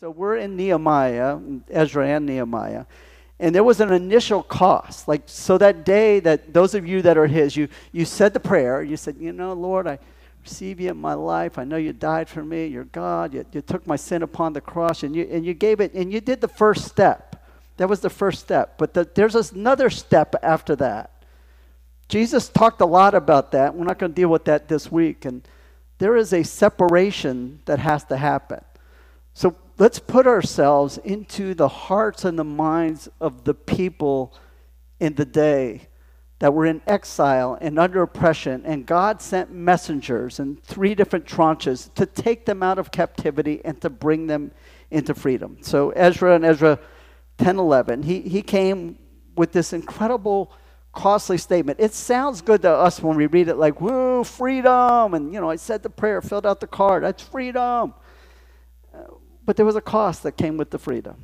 So we're in Nehemiah, Ezra and Nehemiah. And there was an initial cost. Like, so that day that those of you that are his, you, you said the prayer. You said, You know, Lord, I receive you in my life. I know you died for me. You're God. You, you took my sin upon the cross and you, and you gave it, and you did the first step. That was the first step. But the, there's another step after that. Jesus talked a lot about that. We're not going to deal with that this week. And there is a separation that has to happen. So let's put ourselves into the hearts and the minds of the people in the day that were in exile and under oppression, and God sent messengers in three different tranches to take them out of captivity and to bring them into freedom. So Ezra and Ezra 10 11, he, he came with this incredible, costly statement. It sounds good to us when we read it like, woo, freedom. And, you know, I said the prayer, filled out the card. That's freedom. But there was a cost that came with the freedom.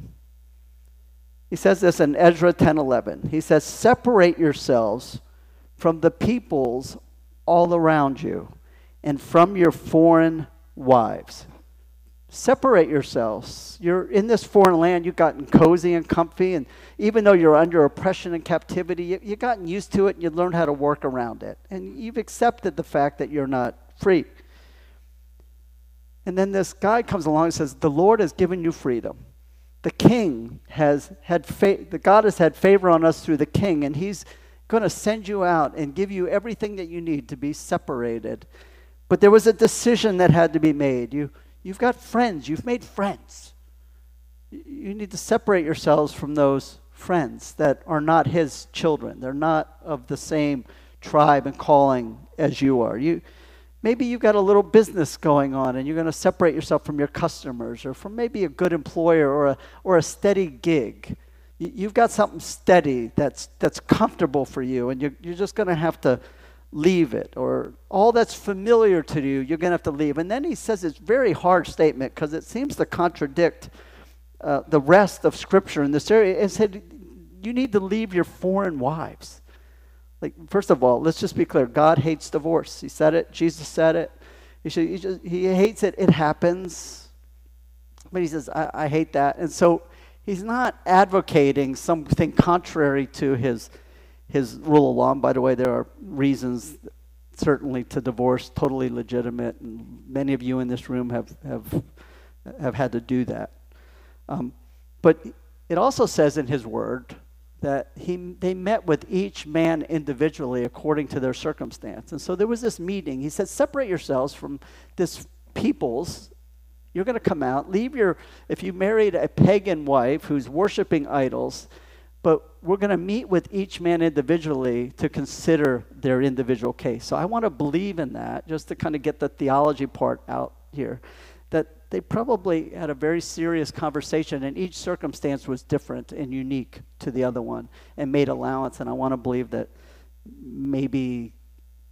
He says this in Ezra 10:11. He says, "Separate yourselves from the peoples all around you and from your foreign wives." Separate yourselves. You're in this foreign land, you've gotten cozy and comfy, and even though you're under oppression and captivity, you, you've gotten used to it and you learned how to work around it. And you've accepted the fact that you're not free. And then this guy comes along and says, The Lord has given you freedom the king has had fa- the God has had favor on us through the king, and he's going to send you out and give you everything that you need to be separated. But there was a decision that had to be made. You, you've got friends, you've made friends. You need to separate yourselves from those friends that are not his children. They're not of the same tribe and calling as you are. You, Maybe you've got a little business going on and you're going to separate yourself from your customers or from maybe a good employer or a, or a steady gig. You've got something steady that's, that's comfortable for you and you're, you're just going to have to leave it. Or all that's familiar to you, you're going to have to leave. And then he says this very hard statement because it seems to contradict uh, the rest of Scripture in this area. It said, You need to leave your foreign wives. Like, first of all, let's just be clear God hates divorce. He said it, Jesus said it. He, should, he, just, he hates it, it happens. But he says, I, I hate that. And so he's not advocating something contrary to his, his rule of law. And by the way, there are reasons certainly to divorce, totally legitimate. And many of you in this room have, have, have had to do that. Um, but it also says in his word, that he, they met with each man individually according to their circumstance. And so there was this meeting. He said, Separate yourselves from this people's. You're going to come out. Leave your, if you married a pagan wife who's worshiping idols, but we're going to meet with each man individually to consider their individual case. So I want to believe in that just to kind of get the theology part out here they probably had a very serious conversation, and each circumstance was different and unique to the other one and made allowance. And I want to believe that maybe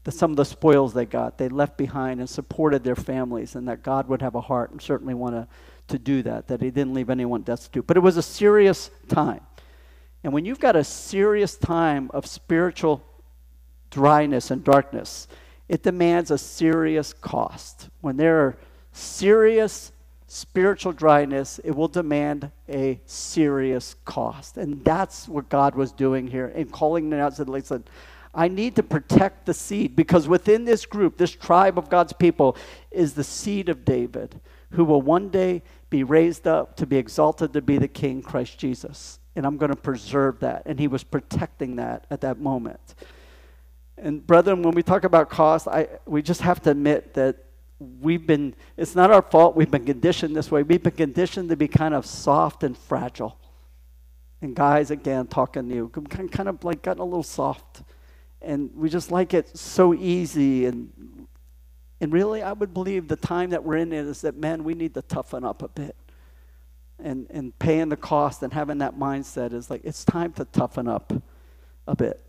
the, some of the spoils they got, they left behind and supported their families, and that God would have a heart and certainly want to, to do that, that He didn't leave anyone destitute. But it was a serious time. And when you've got a serious time of spiritual dryness and darkness, it demands a serious cost. When there are serious spiritual dryness, it will demand a serious cost. And that's what God was doing here in calling them out. Said, listen, I need to protect the seed because within this group, this tribe of God's people, is the seed of David, who will one day be raised up to be exalted to be the King, Christ Jesus. And I'm going to preserve that. And he was protecting that at that moment. And brethren, when we talk about cost, I, we just have to admit that we've been, it's not our fault we've been conditioned this way. We've been conditioned to be kind of soft and fragile. And guys, again, talking to you, kind of like gotten a little soft. And we just like it so easy. And, and really, I would believe the time that we're in is that, man, we need to toughen up a bit. And, and paying the cost and having that mindset is like, it's time to toughen up a bit.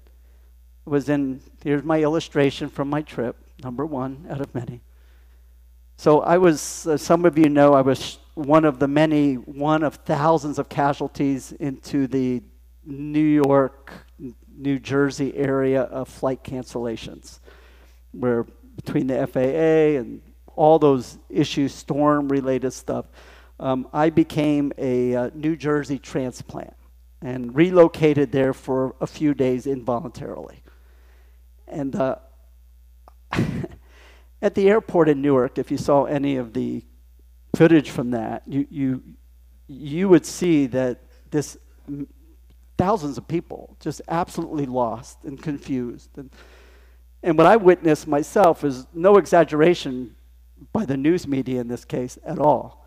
It was in, here's my illustration from my trip, number one out of many. So I was, uh, some of you know, I was one of the many, one of thousands of casualties into the New York, New Jersey area of flight cancellations, where between the FAA and all those issues, storm related stuff, um, I became a uh, New Jersey transplant and relocated there for a few days involuntarily. And uh, at the airport in Newark, if you saw any of the footage from that, you, you, you would see that this thousands of people just absolutely lost and confused. And, and what I witnessed myself is no exaggeration by the news media in this case at all,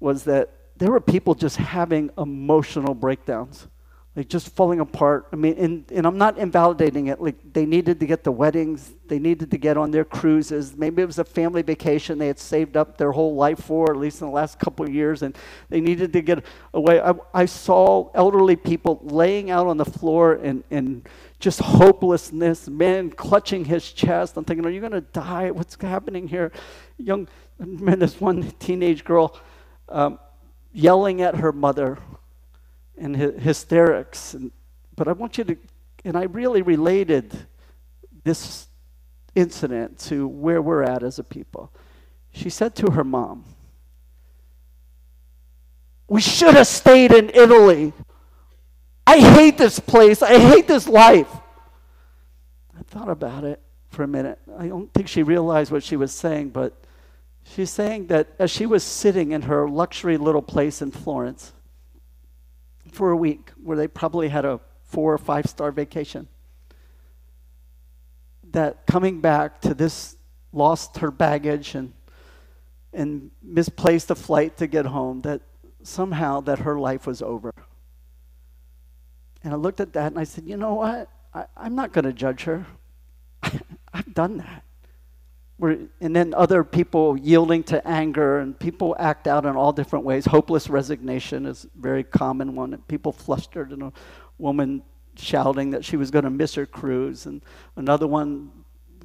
was that there were people just having emotional breakdowns like just falling apart. I mean, and, and I'm not invalidating it. Like they needed to get the weddings, they needed to get on their cruises. Maybe it was a family vacation they had saved up their whole life for, at least in the last couple of years, and they needed to get away. I, I saw elderly people laying out on the floor and, and just hopelessness, man clutching his chest. I'm thinking, are you going to die? What's happening here? Young man, this one teenage girl um, yelling at her mother and hysterics. And, but I want you to, and I really related this incident to where we're at as a people. She said to her mom, We should have stayed in Italy. I hate this place. I hate this life. I thought about it for a minute. I don't think she realized what she was saying, but she's saying that as she was sitting in her luxury little place in Florence, for a week where they probably had a four or five star vacation. That coming back to this lost her baggage and and misplaced a flight to get home that somehow that her life was over. And I looked at that and I said, you know what? I, am not going to judge her. I've done that. We're, and then other people yielding to anger, and people act out in all different ways. Hopeless resignation is a very common one. People flustered, and a woman shouting that she was going to miss her cruise, and another one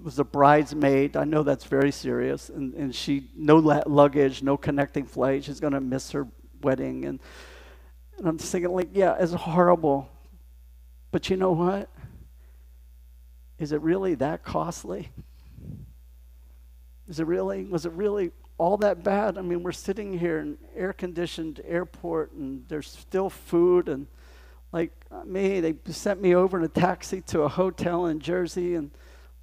was a bridesmaid. I know that's very serious, and, and she no luggage, no connecting flight. She's going to miss her wedding, and and I'm thinking like, yeah, it's horrible, but you know what? Is it really that costly? Is it really? Was it really all that bad? I mean, we're sitting here in air conditioned airport and there's still food and like uh, me, they sent me over in a taxi to a hotel in Jersey and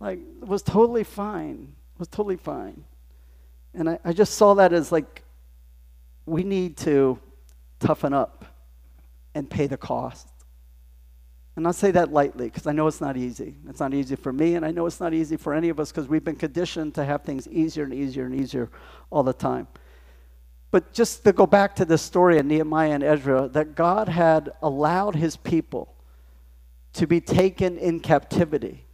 like it was totally fine. It was totally fine. And I, I just saw that as like we need to toughen up and pay the cost. And I say that lightly because I know it's not easy. It's not easy for me, and I know it's not easy for any of us because we've been conditioned to have things easier and easier and easier all the time. But just to go back to the story of Nehemiah and Ezra, that God had allowed his people to be taken in captivity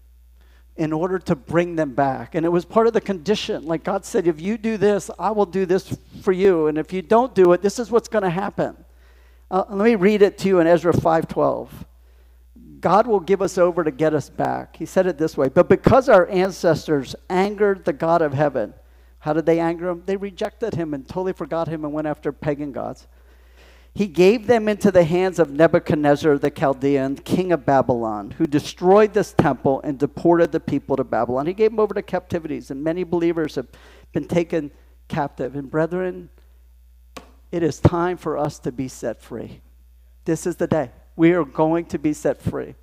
in order to bring them back. And it was part of the condition. Like God said, if you do this, I will do this for you. And if you don't do it, this is what's going to happen. Uh, let me read it to you in Ezra 5:12. God will give us over to get us back. He said it this way But because our ancestors angered the God of heaven, how did they anger him? They rejected him and totally forgot him and went after pagan gods. He gave them into the hands of Nebuchadnezzar the Chaldean, king of Babylon, who destroyed this temple and deported the people to Babylon. He gave them over to captivities, and many believers have been taken captive. And brethren, it is time for us to be set free. This is the day we are going to be set free.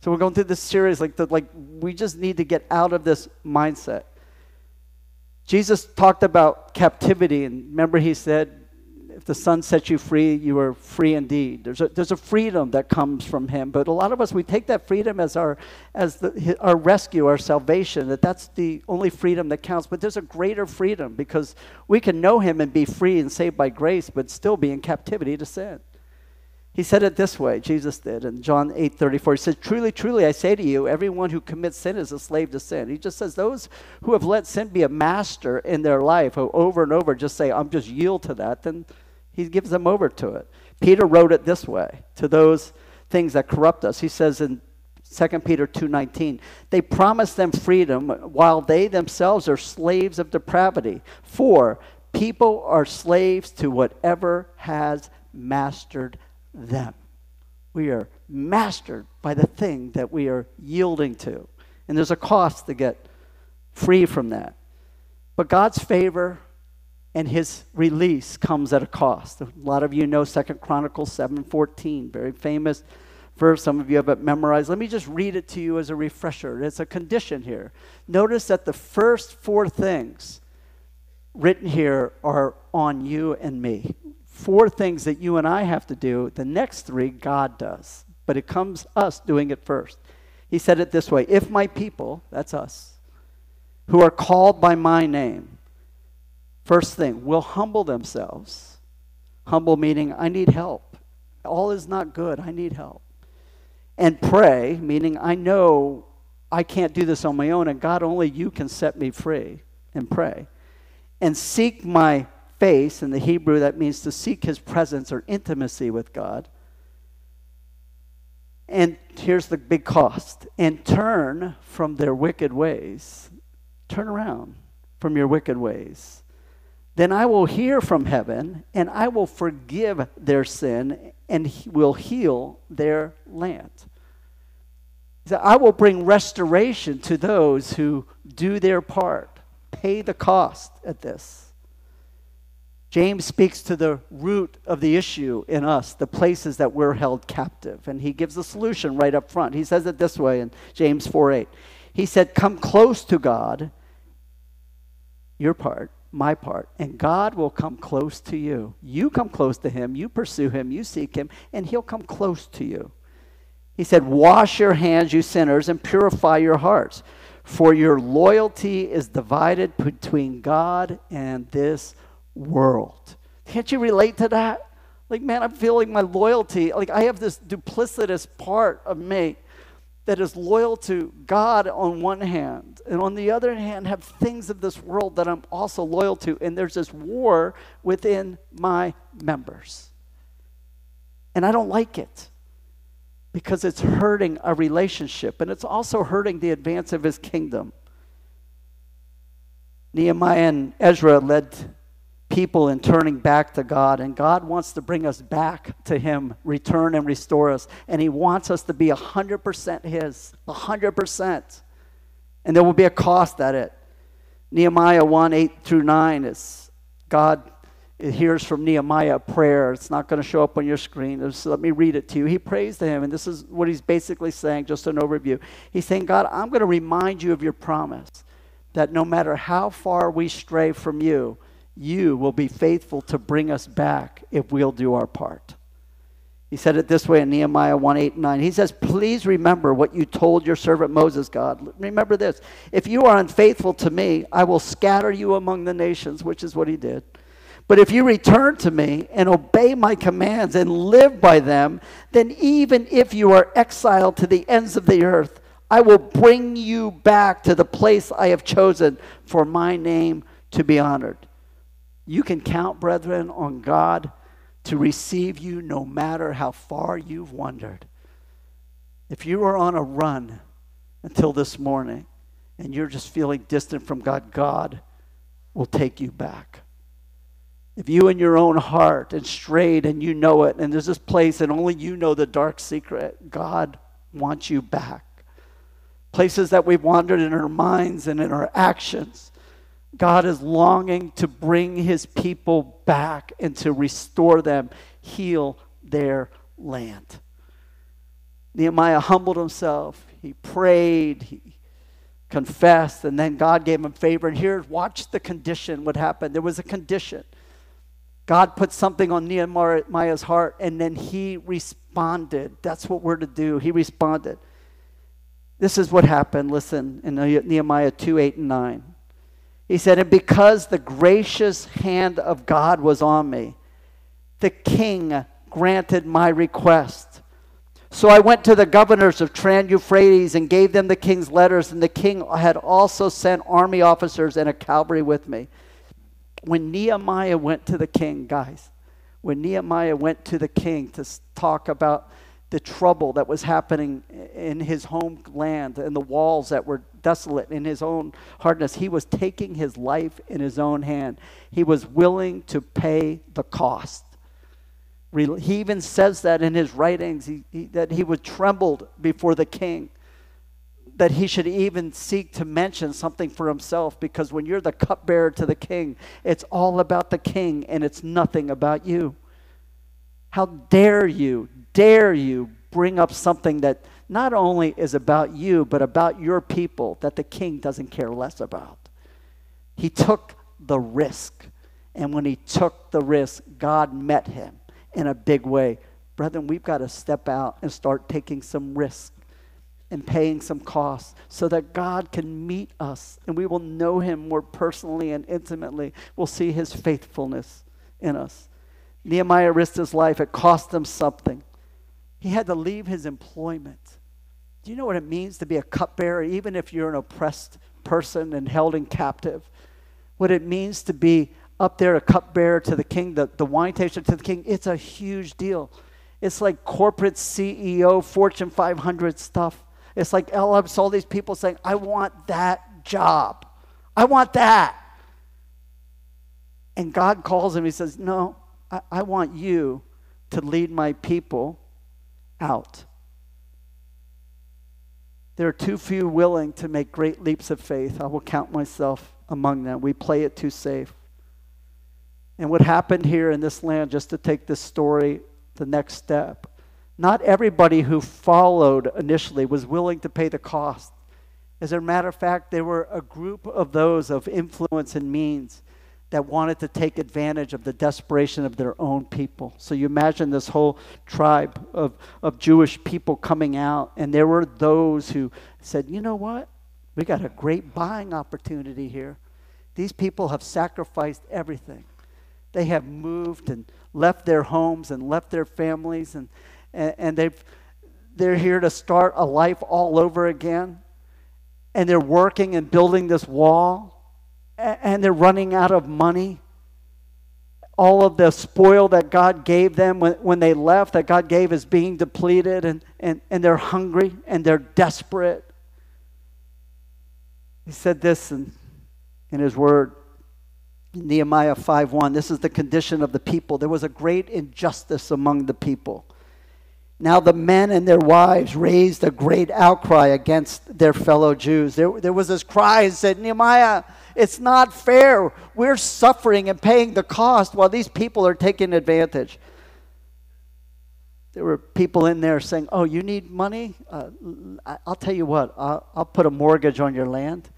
So we're going through this series like the, like we just need to get out of this mindset. Jesus talked about captivity, and remember he said, if the Son sets you free, you are free indeed. There's a, there's a freedom that comes from him. But a lot of us, we take that freedom as our, as the, our rescue, our salvation, that that's the only freedom that counts. But there's a greater freedom because we can know him and be free and saved by grace, but still be in captivity to sin. He said it this way, Jesus did in John 8 34. He said, Truly, truly, I say to you, everyone who commits sin is a slave to sin. He just says, Those who have let sin be a master in their life, who over and over just say, I'm just yield to that, then he gives them over to it. Peter wrote it this way to those things that corrupt us. He says in 2 Peter 2:19, they promise them freedom while they themselves are slaves of depravity. For people are slaves to whatever has mastered them. We are mastered by the thing that we are yielding to. And there's a cost to get free from that. But God's favor and his release comes at a cost. A lot of you know Second Chronicles 7:14, very famous verse. Some of you have it memorized. Let me just read it to you as a refresher. It's a condition here. Notice that the first four things written here are on you and me. Four things that you and I have to do. The next three, God does. But it comes us doing it first. He said it this way If my people, that's us, who are called by my name, first thing, will humble themselves. Humble meaning, I need help. All is not good. I need help. And pray, meaning, I know I can't do this on my own, and God, only you can set me free. And pray and seek my face. In the Hebrew, that means to seek his presence or intimacy with God. And here's the big cost and turn from their wicked ways. Turn around from your wicked ways. Then I will hear from heaven, and I will forgive their sin, and will heal their land. I will bring restoration to those who do their part pay the cost at this. James speaks to the root of the issue in us, the places that we're held captive, and he gives a solution right up front. He says it this way in James 4 8. He said, Come close to God, your part, my part, and God will come close to you. You come close to him, you pursue him, you seek him, and he'll come close to you. He said, Wash your hands, you sinners, and purify your hearts for your loyalty is divided between God and this world. Can't you relate to that? Like, man, I'm feeling my loyalty. Like, I have this duplicitous part of me that is loyal to God on one hand, and on the other hand, have things of this world that I'm also loyal to. And there's this war within my members. And I don't like it because it's hurting a relationship and it's also hurting the advance of his kingdom. Nehemiah and Ezra led people in turning back to God, and God wants to bring us back to Him, return and restore us. And He wants us to be 100% His, 100%. And there will be a cost at it. Nehemiah 1 8 through 9 is God hears from Nehemiah a prayer. It's not going to show up on your screen. Just let me read it to you. He prays to him, and this is what he's basically saying, just an overview. He's saying, God, I'm going to remind you of your promise that no matter how far we stray from you, you will be faithful to bring us back if we'll do our part. He said it this way in Nehemiah 1 8 and 9. He says, Please remember what you told your servant Moses, God. Remember this. If you are unfaithful to me, I will scatter you among the nations, which is what he did. But if you return to me and obey my commands and live by them, then even if you are exiled to the ends of the earth, I will bring you back to the place I have chosen for my name to be honored. You can count, brethren, on God to receive you no matter how far you've wandered. If you were on a run until this morning and you're just feeling distant from God, God will take you back. If you in your own heart and strayed and you know it, and there's this place and only you know the dark secret, God wants you back. Places that we've wandered in our minds and in our actions. God is longing to bring his people back and to restore them, heal their land. Nehemiah humbled himself. He prayed. He confessed. And then God gave him favor. And here, watch the condition, what happened. There was a condition. God put something on Nehemiah's heart and then he responded. That's what we're to do. He responded. This is what happened. Listen in Nehemiah 2 8 and 9. He said, And because the gracious hand of God was on me, the king granted my request. So I went to the governors of Trans-Euphrates and gave them the king's letters, and the king had also sent army officers and a cavalry with me when Nehemiah went to the king, guys, when Nehemiah went to the king to talk about the trouble that was happening in his homeland and the walls that were desolate in his own hardness, he was taking his life in his own hand. He was willing to pay the cost. He even says that in his writings, he, he, that he was trembled before the king that he should even seek to mention something for himself because when you're the cupbearer to the king, it's all about the king and it's nothing about you. How dare you, dare you bring up something that not only is about you, but about your people that the king doesn't care less about? He took the risk. And when he took the risk, God met him in a big way. Brethren, we've got to step out and start taking some risks and paying some costs so that God can meet us and we will know him more personally and intimately. We'll see his faithfulness in us. Nehemiah risked his life, it cost him something. He had to leave his employment. Do you know what it means to be a cupbearer, even if you're an oppressed person and held in captive? What it means to be up there, a cupbearer to the king, the, the wine taster to the king, it's a huge deal. It's like corporate CEO, Fortune 500 stuff. It's like I saw these people saying, I want that job. I want that. And God calls him, He says, No, I, I want you to lead my people out. There are too few willing to make great leaps of faith. I will count myself among them. We play it too safe. And what happened here in this land, just to take this story the next step, not everybody who followed initially was willing to pay the cost. As a matter of fact, there were a group of those of influence and means that wanted to take advantage of the desperation of their own people. So you imagine this whole tribe of, of Jewish people coming out, and there were those who said, you know what? We got a great buying opportunity here. These people have sacrificed everything. They have moved and left their homes and left their families, and, and, and they've, they're here to start a life all over again. And they're working and building this wall, and they're running out of money. All of the spoil that God gave them when, when they left, that God gave, is being depleted, and, and, and they're hungry and they're desperate. He said this in, in his word. Nehemiah 5:1 This is the condition of the people. There was a great injustice among the people. Now the men and their wives raised a great outcry against their fellow Jews. There, there was this cry and said, Nehemiah, it's not fair. We're suffering and paying the cost while these people are taking advantage. There were people in there saying, Oh, you need money? Uh, I'll tell you what, I'll, I'll put a mortgage on your land.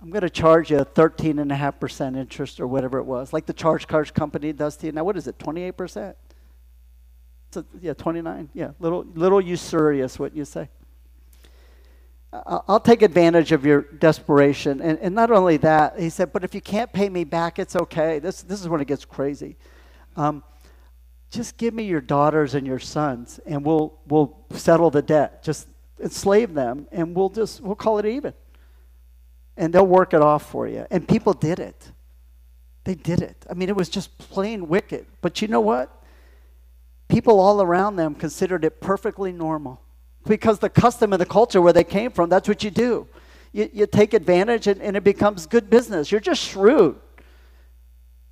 I'm going to charge you 13.5% interest or whatever it was, like the charge card company does to you. Now, what is it, 28%? So, yeah, 29. Yeah, little, little usurious, what you say. I'll take advantage of your desperation. And, and not only that, he said, but if you can't pay me back, it's okay. This, this is when it gets crazy. Um, just give me your daughters and your sons, and we'll, we'll settle the debt. Just enslave them, and we'll just we'll call it even. And they'll work it off for you. And people did it. They did it. I mean, it was just plain wicked. But you know what? people all around them considered it perfectly normal because the custom and the culture where they came from, that's what you do. You, you take advantage and, and it becomes good business. You're just shrewd.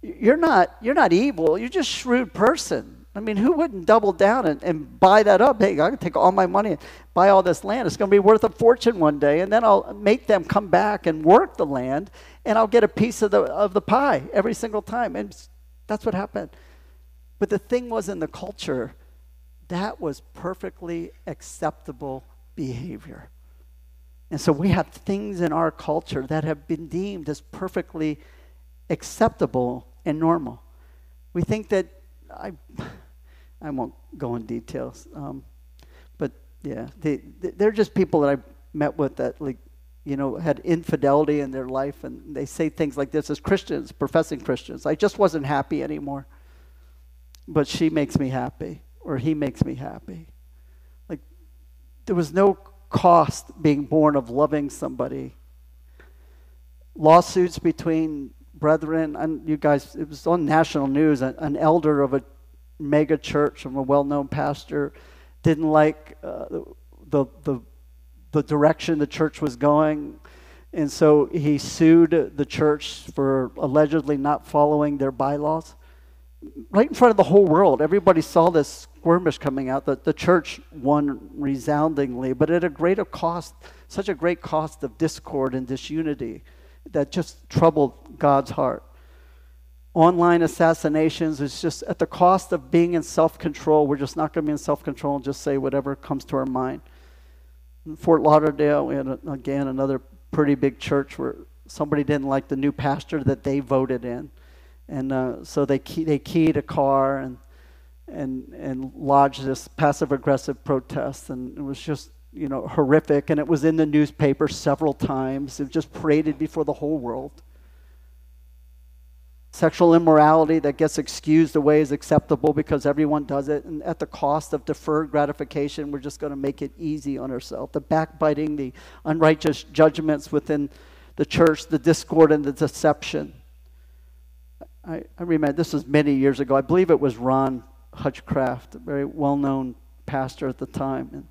You're not, you're not evil, you're just shrewd person. I mean, who wouldn't double down and, and buy that up? Hey, I can take all my money and buy all this land. It's going to be worth a fortune one day, and then I'll make them come back and work the land, and I'll get a piece of the, of the pie every single time. And that's what happened. But the thing was in the culture, that was perfectly acceptable behavior. And so we have things in our culture that have been deemed as perfectly acceptable and normal. We think that, I, I won't go in details, um, but yeah, they, they're just people that I met with that, like, you know, had infidelity in their life, and they say things like this as Christians, professing Christians. I just wasn't happy anymore but she makes me happy or he makes me happy. Like there was no cost being born of loving somebody. Lawsuits between brethren, and you guys, it was on national news. An, elder of a mega church from a well known pastor didn't like uh, the, the, the direction the church was going. And so he sued the church for allegedly not following their bylaws right in front of the whole world. Everybody saw this skirmish coming out. The, the church won resoundingly, but at a greater cost, such a great cost of discord and disunity that just troubled God's heart. Online assassinations is just at the cost of being in self control. We're just not going to be in self control and just say whatever comes to our mind. In Fort Lauderdale, we had, a, again, another pretty big church where somebody didn't like the new pastor that they voted in. And uh, so they, key, they keyed a car and, and, and lodged this passive aggressive protest. And it was just you know, horrific, and it was in the newspaper several times. It just paraded before the whole world. Sexual immorality that gets excused away is acceptable because everyone does it, and at the cost of deferred gratification, we're just going to make it easy on ourselves. The backbiting, the unrighteous judgments within the church, the discord and the deception. I, I remember this was many years ago. I believe it was Ron Hutchcraft, a very well known pastor at the time. And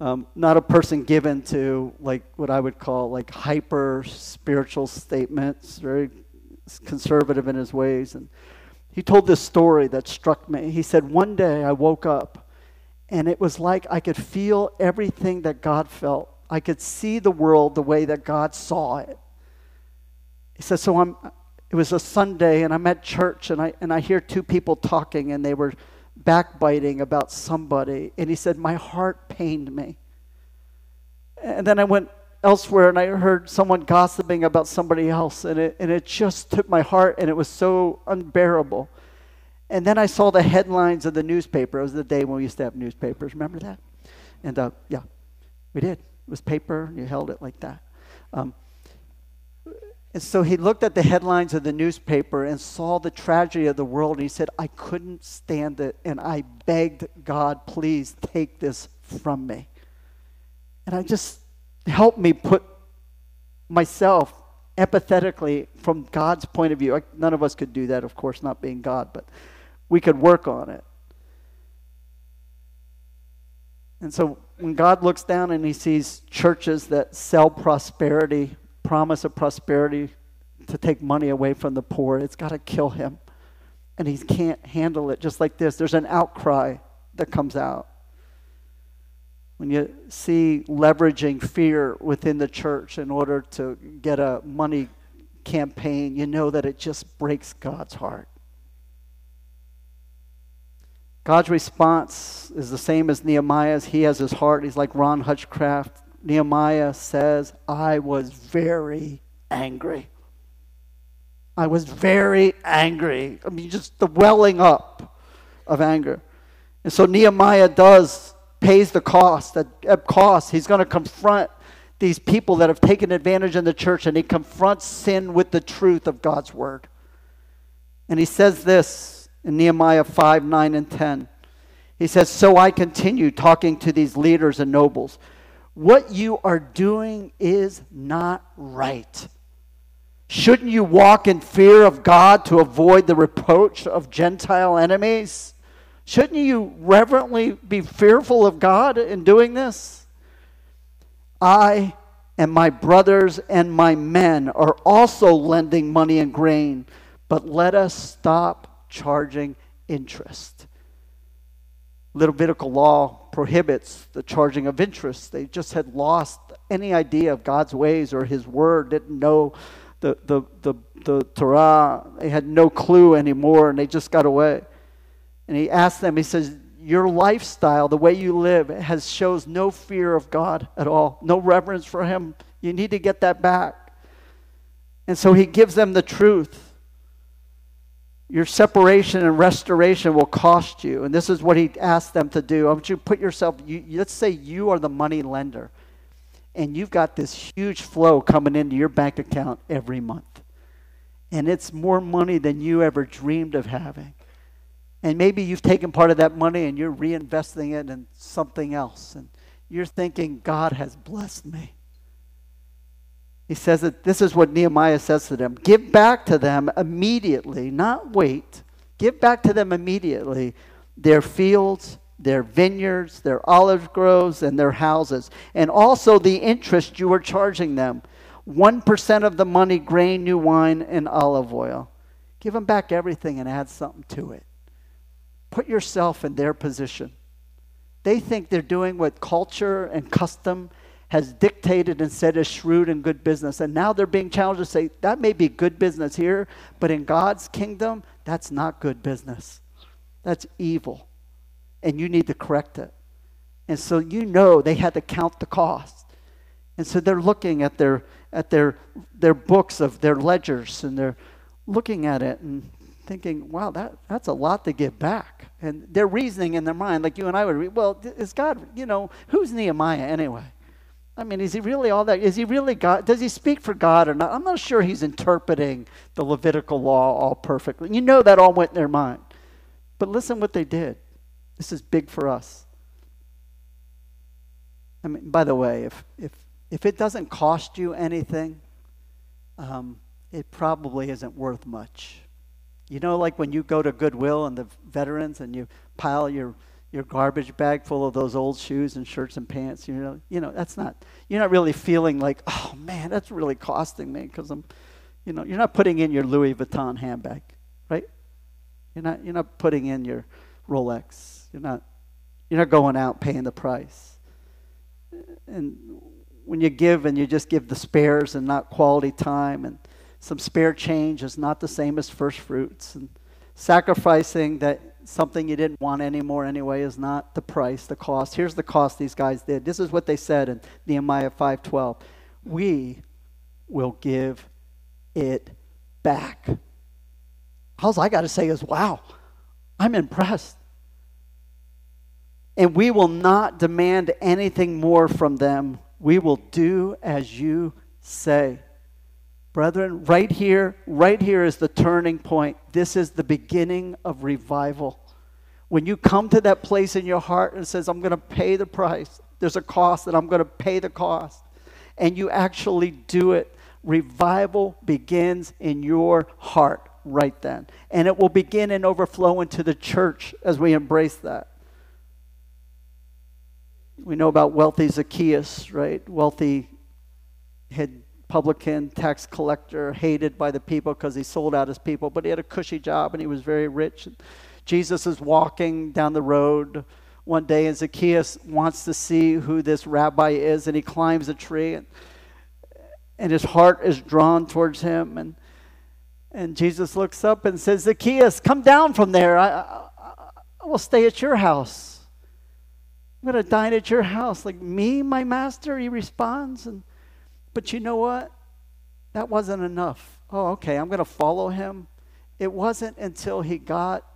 um, not a person given to like what I would call like hyper spiritual statements, very conservative in his ways. And he told this story that struck me. He said, One day I woke up and it was like I could feel everything that God felt. I could see the world the way that God saw it. He said, So I'm, it was a Sunday and I'm at church and I, and I hear two people talking and they were backbiting about somebody. And he said, My heart pained me. And then I went elsewhere and I heard someone gossiping about somebody else, and it, and it just took my heart, and it was so unbearable. And then I saw the headlines of the newspaper. It was the day when we used to have newspapers. Remember that? And uh, yeah, we did. It was paper, and you held it like that. Um, and so he looked at the headlines of the newspaper and saw the tragedy of the world. And he said, I couldn't stand it. And I begged God, please take this from me. And I just helped me put myself empathetically from God's point of view. None of us could do that, of course, not being God, but we could work on it. And so when God looks down and he sees churches that sell prosperity promise of prosperity to take money away from the poor. It's got to kill him. And he can't handle it just like this. There's an outcry that comes out. When you see leveraging fear within the church in order to get a money campaign, you know that it just breaks God's heart. God's response is the same as Nehemiah's. He has his heart. He's like Ron Hutchcraft. Nehemiah says, I was very angry. I was very angry. I mean, just the welling up of anger. And so Nehemiah does, pays the cost. At cost, he's going to confront these people that have taken advantage in the church and he confronts sin with the truth of God's word. And he says this in Nehemiah 5 9 and 10. He says, So I continue talking to these leaders and nobles what you are doing is not right. Shouldn't you walk in fear of God to avoid the reproach of Gentile enemies? Shouldn't you reverently be fearful of God in doing this? I and my brothers and my men are also lending money and grain, but let us stop charging interest. Levitical law prohibits the charging of interest. They just had lost any idea of God's ways or His Word, didn't know the, the, the, the Torah. They had no clue anymore, and they just got away. And He asked them, He says, Your lifestyle, the way you live, has shows no fear of God at all, no reverence for Him. You need to get that back. And so He gives them the truth. Your separation and restoration will cost you. And this is what he asked them to do. I want you to put yourself, you, let's say you are the money lender, and you've got this huge flow coming into your bank account every month. And it's more money than you ever dreamed of having. And maybe you've taken part of that money and you're reinvesting it in something else. And you're thinking, God has blessed me. He says that this is what Nehemiah says to them give back to them immediately, not wait. Give back to them immediately their fields, their vineyards, their olive groves, and their houses, and also the interest you are charging them 1% of the money, grain, new wine, and olive oil. Give them back everything and add something to it. Put yourself in their position. They think they're doing what culture and custom has dictated and said is shrewd and good business. And now they're being challenged to say, that may be good business here, but in God's kingdom, that's not good business. That's evil. And you need to correct it. And so you know they had to count the cost. And so they're looking at their at their their books of their ledgers and they're looking at it and thinking, wow, that, that's a lot to give back. And they're reasoning in their mind, like you and I would read, well, is God, you know, who's Nehemiah anyway? I mean, is he really all that? Is he really God? Does he speak for God or not? I'm not sure he's interpreting the Levitical law all perfectly. You know that all went in their mind. But listen what they did. This is big for us. I mean, by the way, if, if, if it doesn't cost you anything, um, it probably isn't worth much. You know, like when you go to Goodwill and the veterans and you pile your your garbage bag full of those old shoes and shirts and pants. You know, you know that's not. You're not really feeling like, oh man, that's really costing me because I'm, you know, you're not putting in your Louis Vuitton handbag, right? You're not. You're not putting in your Rolex. You're not. You're not going out paying the price. And when you give and you just give the spares and not quality time and some spare change is not the same as first fruits and sacrificing that something you didn't want anymore anyway is not the price, the cost. Here's the cost these guys did. This is what they said in Nehemiah 5:12. We will give it back. All I got to say is, wow, I'm impressed. And we will not demand anything more from them. We will do as you say. Brethren, right here, right here is the turning point. This is the beginning of revival. When you come to that place in your heart and says, I'm going to pay the price, there's a cost and I'm going to pay the cost, and you actually do it, revival begins in your heart right then. And it will begin and overflow into the church as we embrace that. We know about wealthy Zacchaeus, right? Wealthy had publican, tax collector, hated by the people because he sold out his people, but he had a cushy job and he was very rich. Jesus is walking down the road one day, and Zacchaeus wants to see who this rabbi is, and he climbs a tree, and, and his heart is drawn towards him. And, and Jesus looks up and says, Zacchaeus, come down from there. I, I, I will stay at your house. I'm going to dine at your house. Like, me, my master? He responds. And but you know what? That wasn't enough. Oh, okay, I'm going to follow him. It wasn't until he got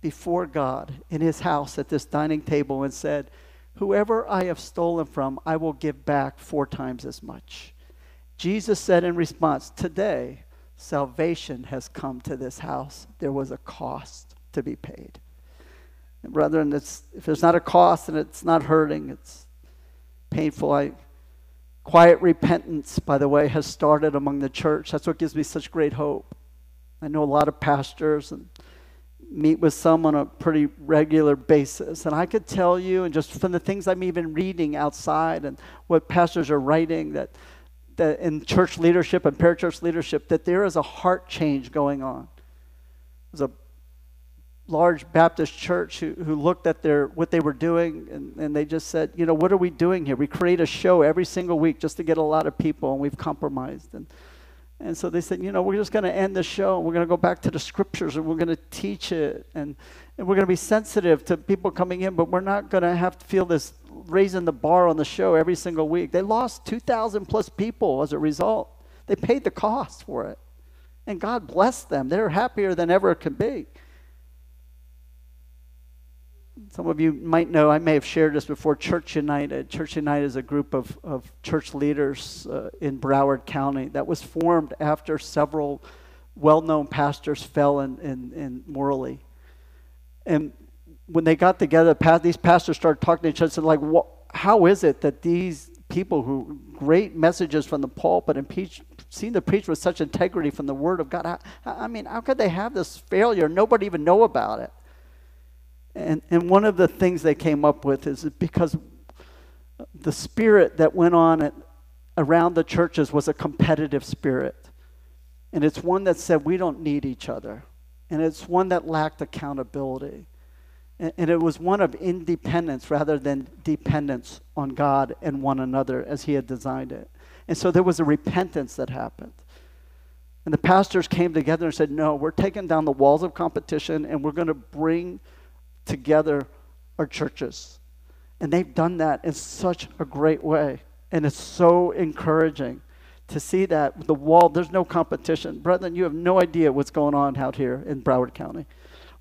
before God in his house at this dining table and said, Whoever I have stolen from, I will give back four times as much. Jesus said in response, Today, salvation has come to this house. There was a cost to be paid. And brethren, if there's not a cost and it's not hurting, it's painful. I Quiet repentance, by the way, has started among the church. That's what gives me such great hope. I know a lot of pastors and meet with some on a pretty regular basis. And I could tell you, and just from the things I'm even reading outside and what pastors are writing, that, that in church leadership and parachurch leadership, that there is a heart change going on. There's a large Baptist church who, who looked at their what they were doing and, and they just said, you know, what are we doing here? We create a show every single week just to get a lot of people and we've compromised. And and so they said, you know, we're just going to end the show and we're going to go back to the scriptures and we're going to teach it and, and we're going to be sensitive to people coming in, but we're not going to have to feel this raising the bar on the show every single week. They lost 2,000 plus people as a result. They paid the cost for it. And God blessed them. They're happier than ever it could be. Some of you might know, I may have shared this before, Church United. Church United is a group of, of church leaders uh, in Broward County that was formed after several well known pastors fell in, in, in Morley. And when they got together, these pastors started talking to each other like, how is it that these people who great messages from the pulpit and preach, seem to preach with such integrity from the Word of God, I, I mean, how could they have this failure? Nobody even know about it. And, and one of the things they came up with is because the spirit that went on at, around the churches was a competitive spirit. And it's one that said we don't need each other. And it's one that lacked accountability. And, and it was one of independence rather than dependence on God and one another as He had designed it. And so there was a repentance that happened. And the pastors came together and said, No, we're taking down the walls of competition and we're going to bring together our churches. And they've done that in such a great way. And it's so encouraging to see that the wall, there's no competition. Brethren, you have no idea what's going on out here in Broward County.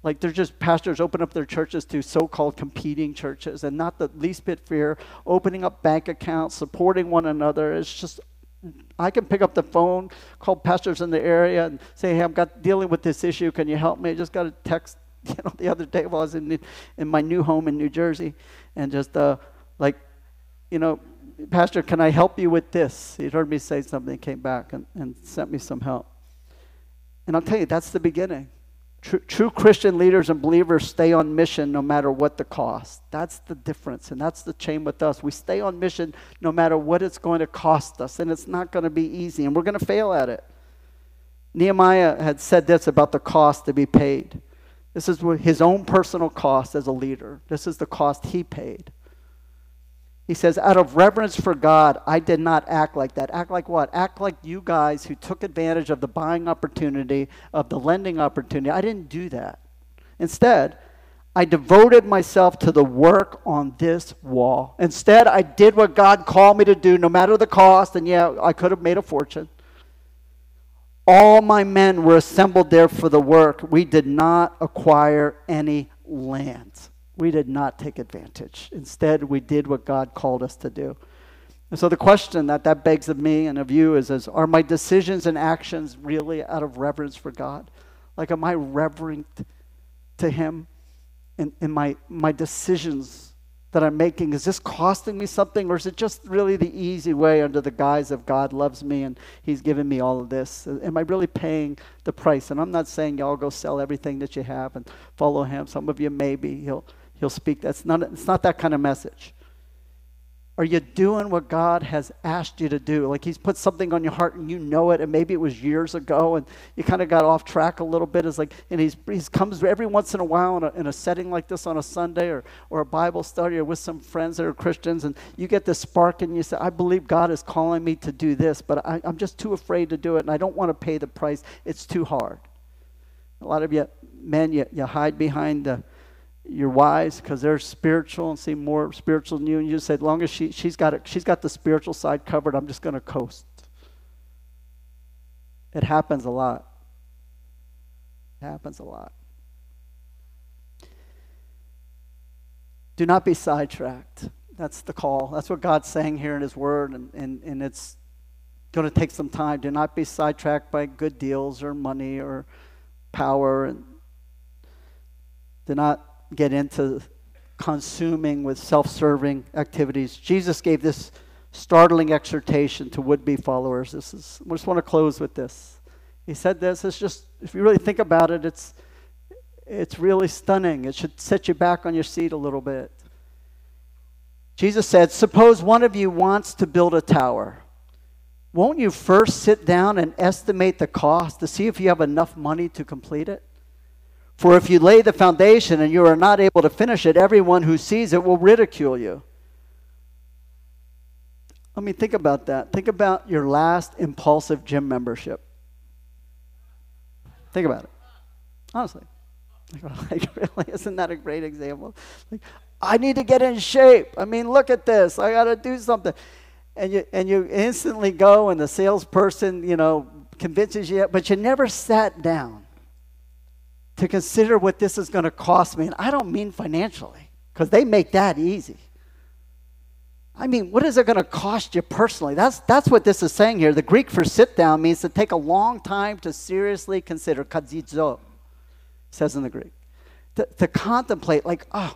Like they're just pastors open up their churches to so-called competing churches and not the least bit fear, opening up bank accounts, supporting one another. It's just I can pick up the phone, call pastors in the area and say, hey, I'm got dealing with this issue. Can you help me? I just got a text you know, the other day while I was in, in my new home in New Jersey and just uh, like, you know, Pastor, can I help you with this? He heard me say something, came back and, and sent me some help. And I'll tell you, that's the beginning. True, true, Christian leaders and believers stay on mission no matter what the cost. That's the difference, and that's the chain with us. We stay on mission no matter what it's going to cost us, and it's not going to be easy, and we're going to fail at it. Nehemiah had said this about the cost to be paid. This is his own personal cost as a leader. This is the cost he paid. He says, out of reverence for God, I did not act like that. Act like what? Act like you guys who took advantage of the buying opportunity, of the lending opportunity. I didn't do that. Instead, I devoted myself to the work on this wall. Instead, I did what God called me to do, no matter the cost. And yeah, I could have made a fortune. All my men were assembled there for the work. We did not acquire any land we did not take advantage. Instead, we did what God called us to do. And so the question that that begs of me and of you is, is are my decisions and actions really out of reverence for God? Like, am I reverent to Him in, in my, my decisions that I'm making? Is this costing me something, or is it just really the easy way under the guise of God loves me and He's given me all of this? Uh, am I really paying the price? And I'm not saying y'all go sell everything that you have and follow Him. Some of you maybe. He'll He'll speak. That's not, it's not that kind of message. Are you doing what God has asked you to do? Like He's put something on your heart and you know it, and maybe it was years ago and you kind of got off track a little bit. It's like, and He's He's comes every once in a while in a, in a setting like this on a Sunday or, or a Bible study or with some friends that are Christians, and you get this spark and you say, I believe God is calling me to do this, but I, I'm just too afraid to do it and I don't want to pay the price. It's too hard. A lot of you men, you, you hide behind the you're wise because they're spiritual and seem more spiritual than you. And you just as long as she, she's, got it, she's got the spiritual side covered, I'm just going to coast. It happens a lot. It happens a lot. Do not be sidetracked. That's the call. That's what God's saying here in His Word, and, and, and it's going to take some time. Do not be sidetracked by good deals or money or power. And do not get into consuming with self serving activities. Jesus gave this startling exhortation to would be followers. This is, I just want to close with this. He said this, it's just, if you really think about it, it's, it's really stunning. It should set you back on your seat a little bit. Jesus said, Suppose one of you wants to build a tower. Won't you first sit down and estimate the cost to see if you have enough money to complete it? For if you lay the foundation and you are not able to finish it, everyone who sees it will ridicule you. I mean, think about that. Think about your last impulsive gym membership. Think about it. Honestly. Like, really, isn't that a great example? Like, I need to get in shape. I mean, look at this. I got to do something. And you, and you instantly go, and the salesperson, you know, convinces you, but you never sat down to consider what this is going to cost me. And I don't mean financially, because they make that easy. I mean, what is it going to cost you personally? That's, that's what this is saying here. The Greek for sit down means to take a long time to seriously consider. kathizo says in the Greek. To, to contemplate, like, oh,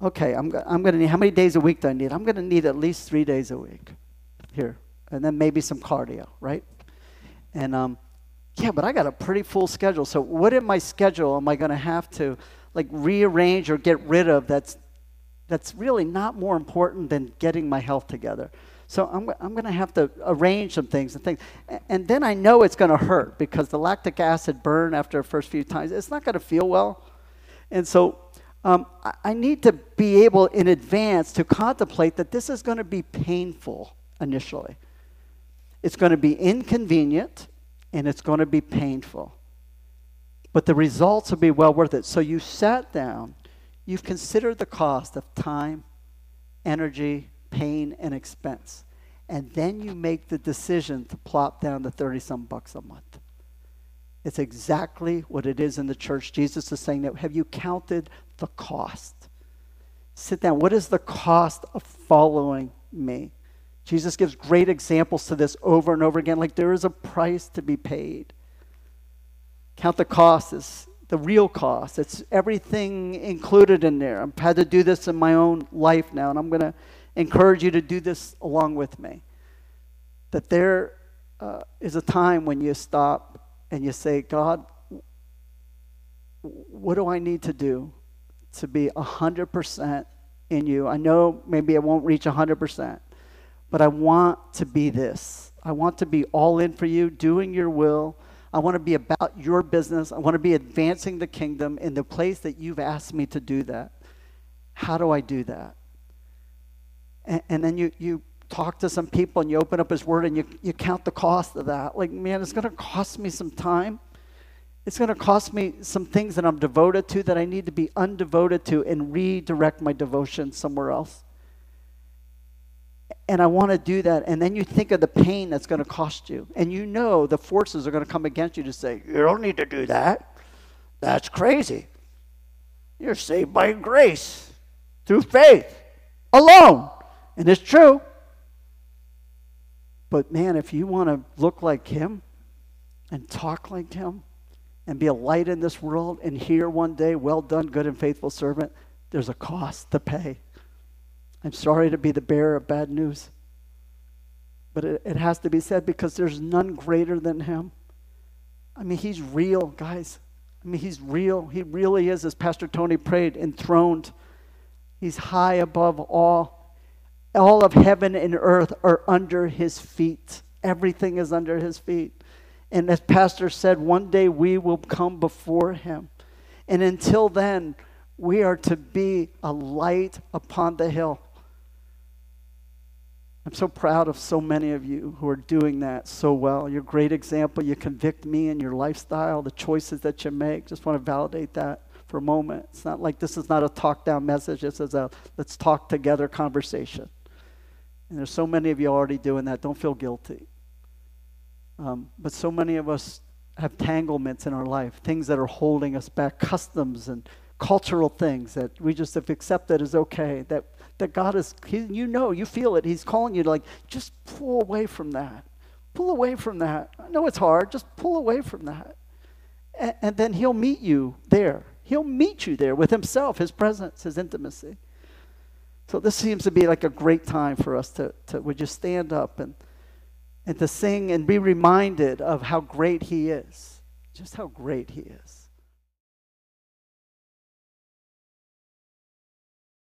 okay, I'm, I'm going to need, how many days a week do I need? I'm going to need at least three days a week here. And then maybe some cardio, right? And um, yeah, but I got a pretty full schedule. So what in my schedule am I going to have to like rearrange or get rid of that's that's really not more important than getting my health together? So I'm, I'm going to have to arrange some things and things. And then I know it's going to hurt because the lactic acid burn after the first few times, it's not going to feel well. And so um, I, I need to be able in advance to contemplate that this is going to be painful initially. It's going to be inconvenient and it's going to be painful. But the results will be well worth it. So you sat down, you've considered the cost of time, energy, pain, and expense. And then you make the decision to plop down the 30 some bucks a month. It's exactly what it is in the church. Jesus is saying that. Have you counted the cost? Sit down. What is the cost of following me? Jesus gives great examples to this over and over again. Like there is a price to be paid. Count the cost is the real cost. It's everything included in there. I've had to do this in my own life now, and I'm going to encourage you to do this along with me. That there uh, is a time when you stop and you say, God, what do I need to do to be 100% in you? I know maybe I won't reach 100%, but I want to be this. I want to be all in for you, doing your will. I want to be about your business. I want to be advancing the kingdom in the place that you've asked me to do that. How do I do that? And, and then you, you talk to some people and you open up his word and you, you count the cost of that. Like, man, it's going to cost me some time. It's going to cost me some things that I'm devoted to that I need to be undevoted to and redirect my devotion somewhere else. And I want to do that. And then you think of the pain that's going to cost you. And you know the forces are going to come against you to say, You don't need to do that. That's crazy. You're saved by grace through faith alone. And it's true. But man, if you want to look like him and talk like him and be a light in this world and hear one day, well done, good and faithful servant, there's a cost to pay. I'm sorry to be the bearer of bad news. But it, it has to be said because there's none greater than him. I mean, he's real, guys. I mean, he's real. He really is, as Pastor Tony prayed, enthroned. He's high above all. All of heaven and earth are under his feet. Everything is under his feet. And as Pastor said, one day we will come before him. And until then, we are to be a light upon the hill. I'm so proud of so many of you who are doing that so well. You're a great example. You convict me in your lifestyle, the choices that you make. Just want to validate that for a moment. It's not like this is not a talk down message. This is a let's talk together conversation. And there's so many of you already doing that. Don't feel guilty. Um, but so many of us have tanglements in our life, things that are holding us back, customs and cultural things that we just have accepted as okay. That that God is, he, you know, you feel it. He's calling you to like just pull away from that. Pull away from that. I know it's hard. Just pull away from that, and, and then He'll meet you there. He'll meet you there with Himself, His presence, His intimacy. So this seems to be like a great time for us to, to would you stand up and, and to sing and be reminded of how great he is. Just how great he is.